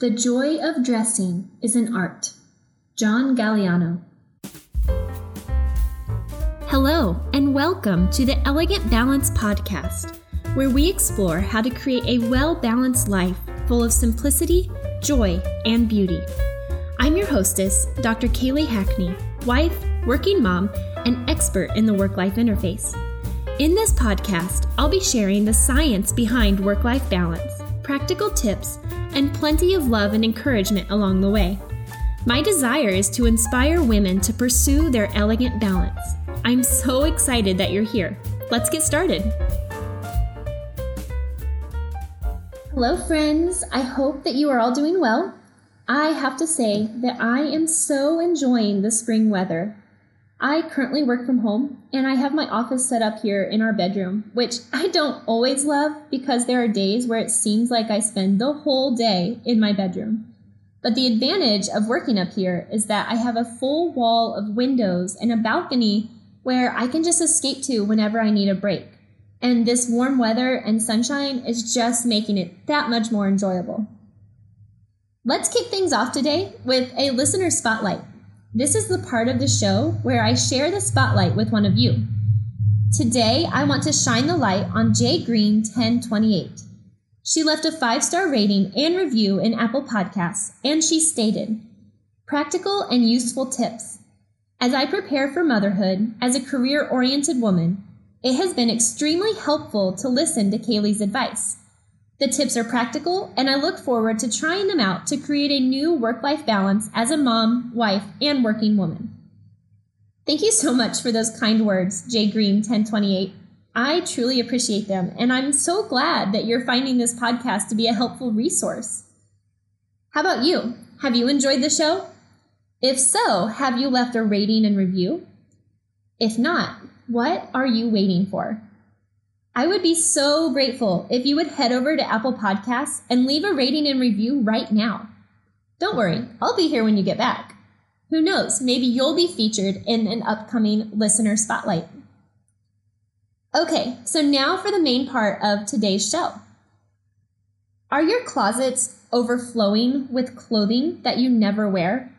The joy of dressing is an art. John Galliano. Hello, and welcome to the Elegant Balance Podcast, where we explore how to create a well balanced life full of simplicity, joy, and beauty. I'm your hostess, Dr. Kaylee Hackney, wife, working mom, and expert in the work life interface. In this podcast, I'll be sharing the science behind work life balance, practical tips, and plenty of love and encouragement along the way. My desire is to inspire women to pursue their elegant balance. I'm so excited that you're here. Let's get started. Hello, friends. I hope that you are all doing well. I have to say that I am so enjoying the spring weather. I currently work from home and I have my office set up here in our bedroom, which I don't always love because there are days where it seems like I spend the whole day in my bedroom. But the advantage of working up here is that I have a full wall of windows and a balcony where I can just escape to whenever I need a break. And this warm weather and sunshine is just making it that much more enjoyable. Let's kick things off today with a listener spotlight. This is the part of the show where I share the spotlight with one of you. Today, I want to shine the light on J Green 1028. She left a five star rating and review in Apple Podcasts, and she stated Practical and useful tips. As I prepare for motherhood as a career oriented woman, it has been extremely helpful to listen to Kaylee's advice. The tips are practical, and I look forward to trying them out to create a new work life balance as a mom, wife, and working woman. Thank you so much for those kind words, J Green 1028. I truly appreciate them, and I'm so glad that you're finding this podcast to be a helpful resource. How about you? Have you enjoyed the show? If so, have you left a rating and review? If not, what are you waiting for? I would be so grateful if you would head over to Apple Podcasts and leave a rating and review right now. Don't worry, I'll be here when you get back. Who knows, maybe you'll be featured in an upcoming listener spotlight. Okay, so now for the main part of today's show. Are your closets overflowing with clothing that you never wear?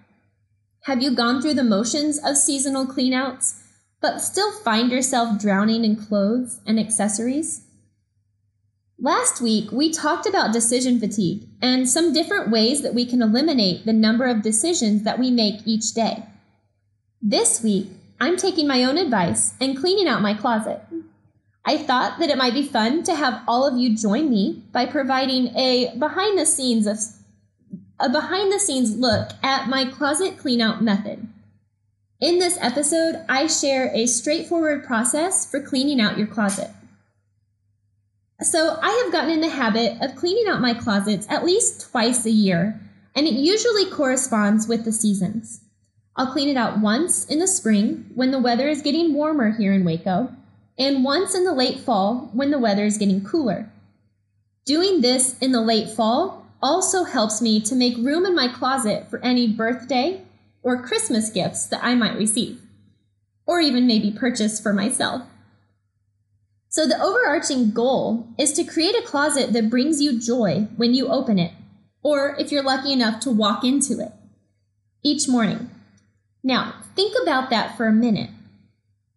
Have you gone through the motions of seasonal cleanouts but still find yourself drowning in clothes and accessories? Last week, we talked about decision fatigue and some different ways that we can eliminate the number of decisions that we make each day. This week, I'm taking my own advice and cleaning out my closet. I thought that it might be fun to have all of you join me by providing a behind the scenes of a behind the scenes look at my closet cleanout method. In this episode, I share a straightforward process for cleaning out your closet. So, I have gotten in the habit of cleaning out my closets at least twice a year, and it usually corresponds with the seasons. I'll clean it out once in the spring when the weather is getting warmer here in Waco, and once in the late fall when the weather is getting cooler. Doing this in the late fall also helps me to make room in my closet for any birthday or Christmas gifts that I might receive, or even maybe purchase for myself. So, the overarching goal is to create a closet that brings you joy when you open it, or if you're lucky enough to walk into it each morning. Now, think about that for a minute.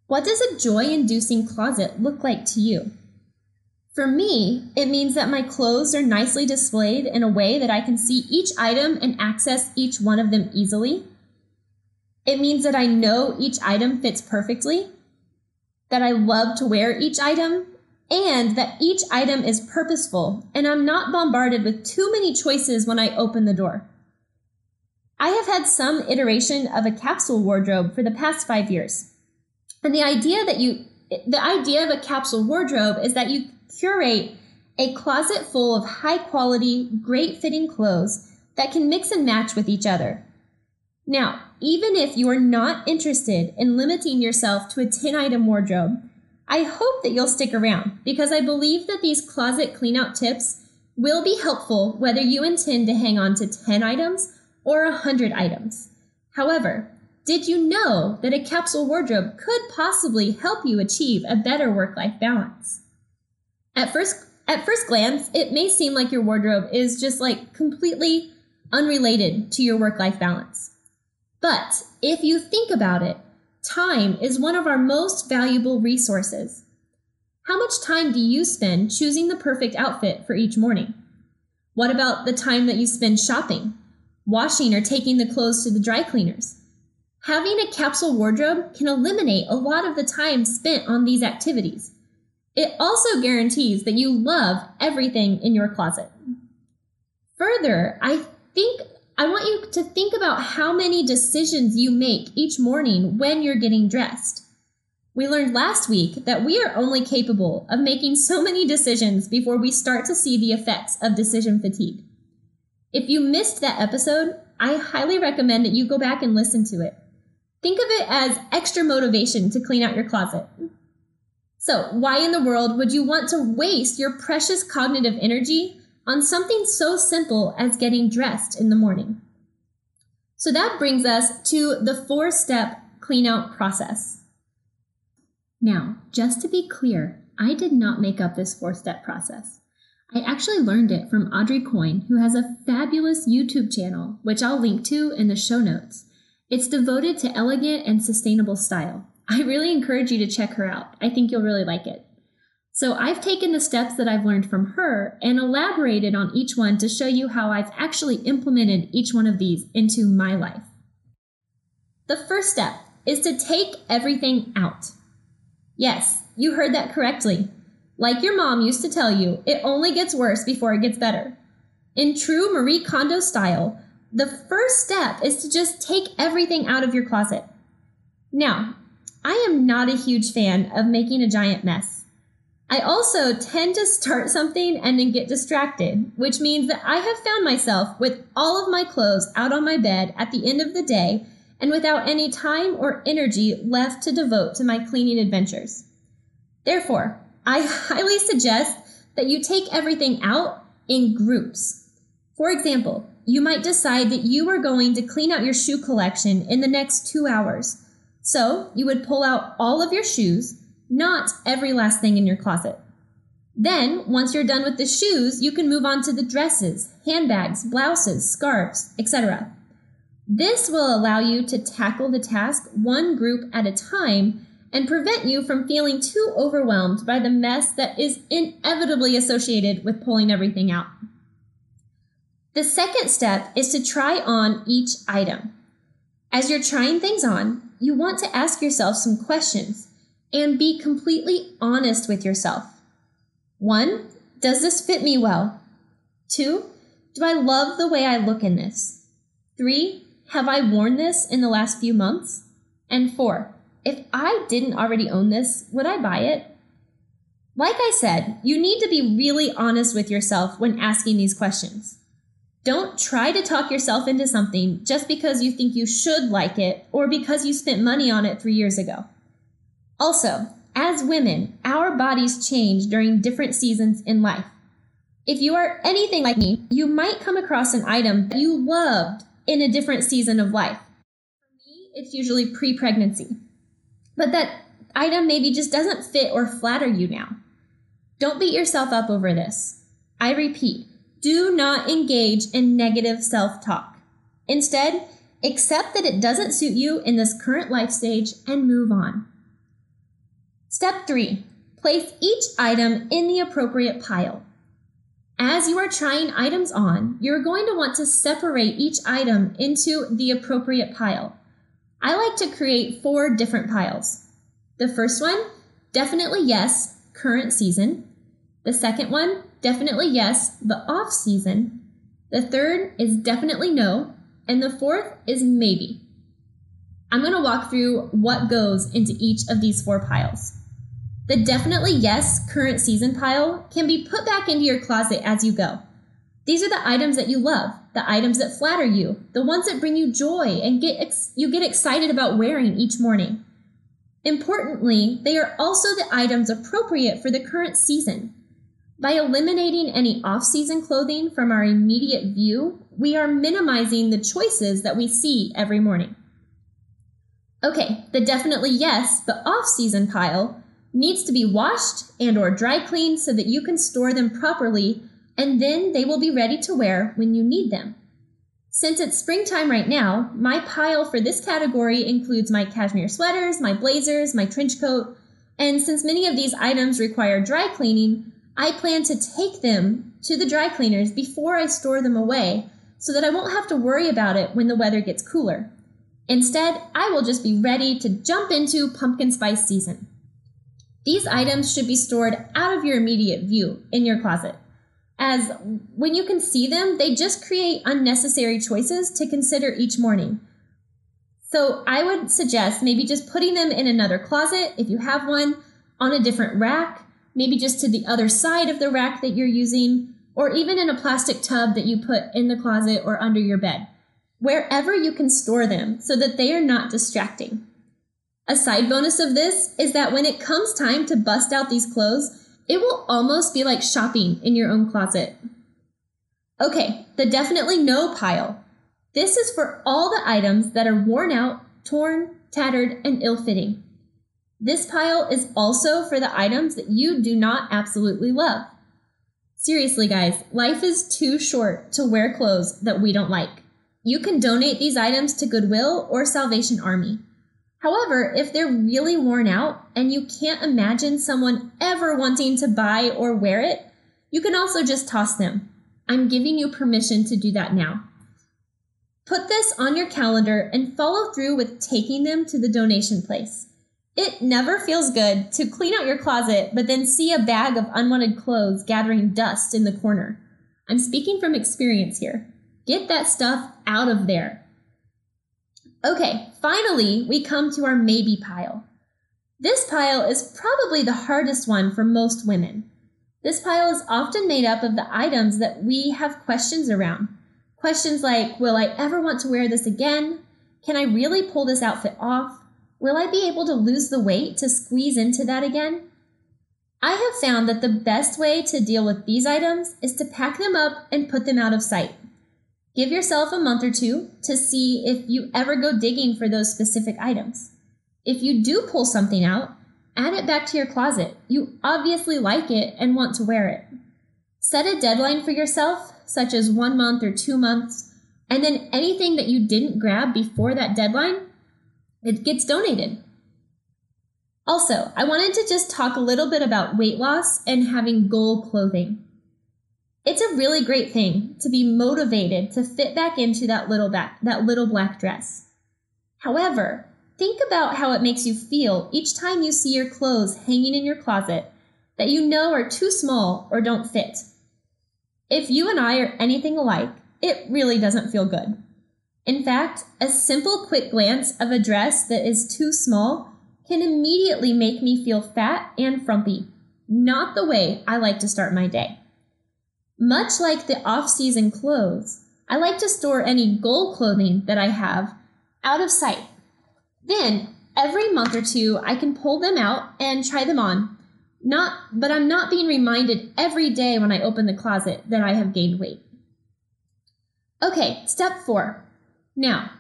What does a joy inducing closet look like to you? For me, it means that my clothes are nicely displayed in a way that I can see each item and access each one of them easily. It means that I know each item fits perfectly, that I love to wear each item, and that each item is purposeful and I'm not bombarded with too many choices when I open the door. I have had some iteration of a capsule wardrobe for the past five years. And the idea that you, the idea of a capsule wardrobe is that you curate a closet full of high quality, great fitting clothes that can mix and match with each other. Now, even if you are not interested in limiting yourself to a 10 item wardrobe, I hope that you'll stick around because I believe that these closet cleanout tips will be helpful whether you intend to hang on to 10 items or 100 items. However, did you know that a capsule wardrobe could possibly help you achieve a better work life balance? At first, at first glance, it may seem like your wardrobe is just like completely unrelated to your work life balance. But if you think about it, time is one of our most valuable resources. How much time do you spend choosing the perfect outfit for each morning? What about the time that you spend shopping, washing, or taking the clothes to the dry cleaners? Having a capsule wardrobe can eliminate a lot of the time spent on these activities. It also guarantees that you love everything in your closet. Further, I think I want you to think about how many decisions you make each morning when you're getting dressed. We learned last week that we are only capable of making so many decisions before we start to see the effects of decision fatigue. If you missed that episode, I highly recommend that you go back and listen to it. Think of it as extra motivation to clean out your closet. So, why in the world would you want to waste your precious cognitive energy on something so simple as getting dressed in the morning? So, that brings us to the four step clean out process. Now, just to be clear, I did not make up this four step process. I actually learned it from Audrey Coyne, who has a fabulous YouTube channel, which I'll link to in the show notes. It's devoted to elegant and sustainable style. I really encourage you to check her out. I think you'll really like it. So, I've taken the steps that I've learned from her and elaborated on each one to show you how I've actually implemented each one of these into my life. The first step is to take everything out. Yes, you heard that correctly. Like your mom used to tell you, it only gets worse before it gets better. In true Marie Kondo style, the first step is to just take everything out of your closet. Now, I am not a huge fan of making a giant mess. I also tend to start something and then get distracted, which means that I have found myself with all of my clothes out on my bed at the end of the day and without any time or energy left to devote to my cleaning adventures. Therefore, I highly suggest that you take everything out in groups. For example, you might decide that you are going to clean out your shoe collection in the next two hours. So you would pull out all of your shoes, not every last thing in your closet. Then, once you're done with the shoes, you can move on to the dresses, handbags, blouses, scarves, etc. This will allow you to tackle the task one group at a time and prevent you from feeling too overwhelmed by the mess that is inevitably associated with pulling everything out. The second step is to try on each item. As you're trying things on, you want to ask yourself some questions and be completely honest with yourself. One, does this fit me well? Two, do I love the way I look in this? Three, have I worn this in the last few months? And four, if I didn't already own this, would I buy it? Like I said, you need to be really honest with yourself when asking these questions. Don't try to talk yourself into something just because you think you should like it or because you spent money on it three years ago. Also, as women, our bodies change during different seasons in life. If you are anything like me, you might come across an item that you loved in a different season of life. For me, it's usually pre pregnancy. But that item maybe just doesn't fit or flatter you now. Don't beat yourself up over this. I repeat, do not engage in negative self talk. Instead, accept that it doesn't suit you in this current life stage and move on. Step three, place each item in the appropriate pile. As you are trying items on, you're going to want to separate each item into the appropriate pile. I like to create four different piles. The first one, definitely yes, current season. The second one, definitely yes, the off season. The third is definitely no. And the fourth is maybe. I'm going to walk through what goes into each of these four piles. The definitely yes current season pile can be put back into your closet as you go. These are the items that you love, the items that flatter you, the ones that bring you joy and get ex- you get excited about wearing each morning. Importantly, they are also the items appropriate for the current season. By eliminating any off season clothing from our immediate view, we are minimizing the choices that we see every morning. Okay, the definitely yes, but off season pile needs to be washed and or dry cleaned so that you can store them properly and then they will be ready to wear when you need them. Since it's springtime right now, my pile for this category includes my cashmere sweaters, my blazers, my trench coat, and since many of these items require dry cleaning, I plan to take them to the dry cleaners before I store them away so that I won't have to worry about it when the weather gets cooler. Instead, I will just be ready to jump into pumpkin spice season. These items should be stored out of your immediate view in your closet as when you can see them, they just create unnecessary choices to consider each morning. So I would suggest maybe just putting them in another closet if you have one, on a different rack, maybe just to the other side of the rack that you're using, or even in a plastic tub that you put in the closet or under your bed. Wherever you can store them so that they are not distracting. A side bonus of this is that when it comes time to bust out these clothes, it will almost be like shopping in your own closet. Okay, the definitely no pile. This is for all the items that are worn out, torn, tattered, and ill fitting. This pile is also for the items that you do not absolutely love. Seriously, guys, life is too short to wear clothes that we don't like. You can donate these items to Goodwill or Salvation Army. However, if they're really worn out and you can't imagine someone ever wanting to buy or wear it, you can also just toss them. I'm giving you permission to do that now. Put this on your calendar and follow through with taking them to the donation place. It never feels good to clean out your closet, but then see a bag of unwanted clothes gathering dust in the corner. I'm speaking from experience here. Get that stuff out of there. Okay, finally, we come to our maybe pile. This pile is probably the hardest one for most women. This pile is often made up of the items that we have questions around. Questions like Will I ever want to wear this again? Can I really pull this outfit off? Will I be able to lose the weight to squeeze into that again? I have found that the best way to deal with these items is to pack them up and put them out of sight. Give yourself a month or two to see if you ever go digging for those specific items. If you do pull something out, add it back to your closet. You obviously like it and want to wear it. Set a deadline for yourself, such as one month or two months, and then anything that you didn't grab before that deadline, it gets donated. Also, I wanted to just talk a little bit about weight loss and having goal clothing. It's a really great thing to be motivated to fit back into that little back, that little black dress. However, think about how it makes you feel each time you see your clothes hanging in your closet that you know are too small or don't fit. If you and I are anything alike, it really doesn't feel good. In fact, a simple quick glance of a dress that is too small can immediately make me feel fat and frumpy, not the way I like to start my day. Much like the off season clothes, I like to store any goal clothing that I have out of sight. Then, every month or two, I can pull them out and try them on. Not, but I'm not being reminded every day when I open the closet that I have gained weight. Okay, step four. Now,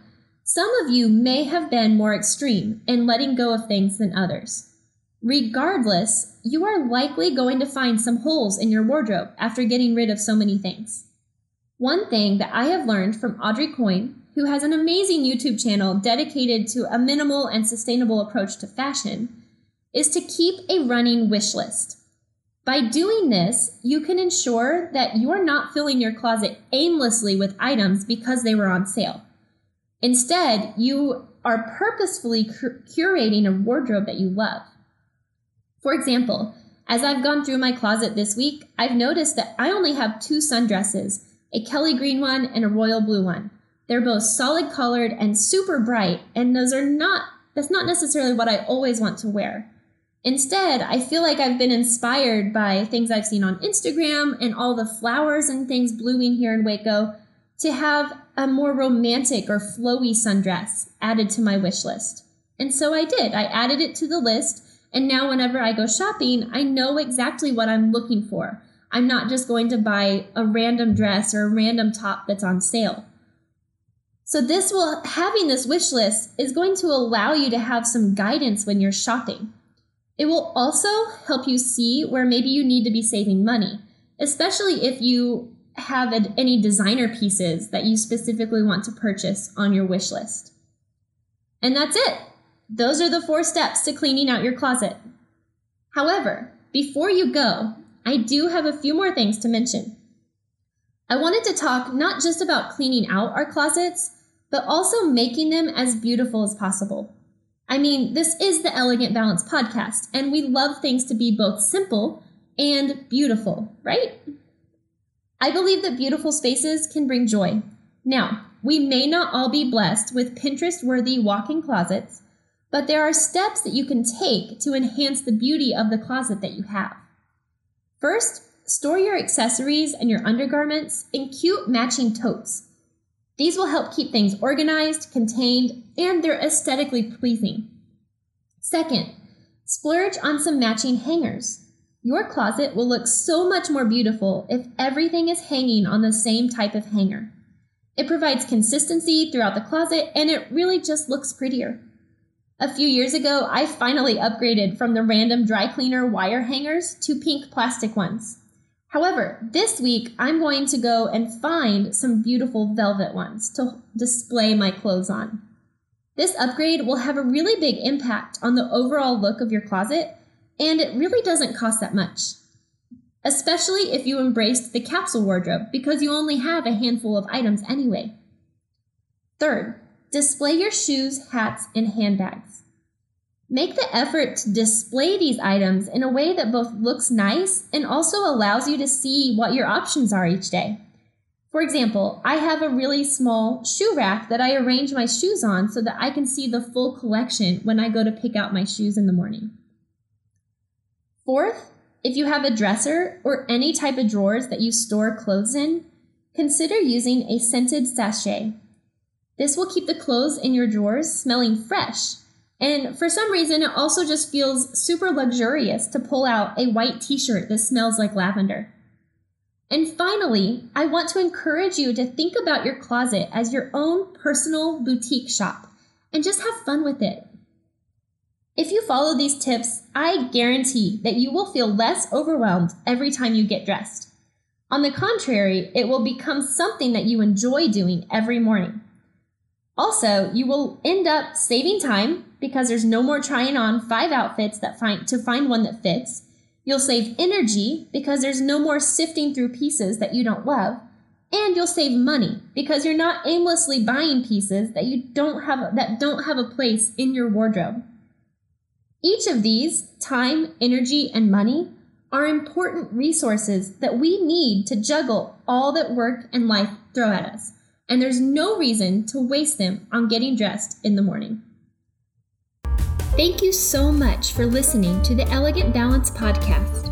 some of you may have been more extreme in letting go of things than others. Regardless, you are likely going to find some holes in your wardrobe after getting rid of so many things. One thing that I have learned from Audrey Coyne, who has an amazing YouTube channel dedicated to a minimal and sustainable approach to fashion, is to keep a running wish list. By doing this, you can ensure that you are not filling your closet aimlessly with items because they were on sale. Instead, you are purposefully cur- curating a wardrobe that you love. For example, as I've gone through my closet this week, I've noticed that I only have two sundresses a Kelly green one and a royal blue one. They're both solid colored and super bright, and those are not, that's not necessarily what I always want to wear. Instead, I feel like I've been inspired by things I've seen on Instagram and all the flowers and things blooming here in Waco to have a more romantic or flowy sundress added to my wish list. And so I did. I added it to the list and now, whenever I go shopping, I know exactly what I'm looking for. I'm not just going to buy a random dress or a random top that's on sale. So this will having this wish list is going to allow you to have some guidance when you're shopping. It will also help you see where maybe you need to be saving money, especially if you have any designer pieces that you specifically want to purchase on your wish list. And that's it. Those are the four steps to cleaning out your closet. However, before you go, I do have a few more things to mention. I wanted to talk not just about cleaning out our closets, but also making them as beautiful as possible. I mean, this is the Elegant Balance podcast, and we love things to be both simple and beautiful, right? I believe that beautiful spaces can bring joy. Now, we may not all be blessed with Pinterest worthy walk in closets, but there are steps that you can take to enhance the beauty of the closet that you have. First, store your accessories and your undergarments in cute matching totes. These will help keep things organized, contained, and they're aesthetically pleasing. Second, splurge on some matching hangers. Your closet will look so much more beautiful if everything is hanging on the same type of hanger. It provides consistency throughout the closet and it really just looks prettier. A few years ago, I finally upgraded from the random dry cleaner wire hangers to pink plastic ones. However, this week I'm going to go and find some beautiful velvet ones to display my clothes on. This upgrade will have a really big impact on the overall look of your closet, and it really doesn't cost that much. Especially if you embraced the capsule wardrobe because you only have a handful of items anyway. Third, display your shoes, hats, and handbags. Make the effort to display these items in a way that both looks nice and also allows you to see what your options are each day. For example, I have a really small shoe rack that I arrange my shoes on so that I can see the full collection when I go to pick out my shoes in the morning. Fourth, if you have a dresser or any type of drawers that you store clothes in, consider using a scented sachet. This will keep the clothes in your drawers smelling fresh and for some reason, it also just feels super luxurious to pull out a white t shirt that smells like lavender. And finally, I want to encourage you to think about your closet as your own personal boutique shop and just have fun with it. If you follow these tips, I guarantee that you will feel less overwhelmed every time you get dressed. On the contrary, it will become something that you enjoy doing every morning. Also, you will end up saving time because there's no more trying on five outfits that find to find one that fits. You'll save energy because there's no more sifting through pieces that you don't love. And you'll save money because you're not aimlessly buying pieces that you don't have that don't have a place in your wardrobe. Each of these, time, energy, and money, are important resources that we need to juggle all that work and life throw at us and there's no reason to waste them on getting dressed in the morning. Thank you so much for listening to the Elegant Balance podcast.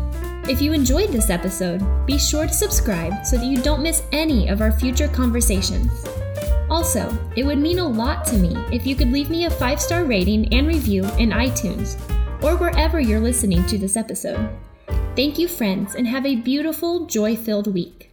If you enjoyed this episode, be sure to subscribe so that you don't miss any of our future conversations. Also, it would mean a lot to me if you could leave me a five star rating and review in iTunes or wherever you're listening to this episode. Thank you, friends, and have a beautiful, joy filled week.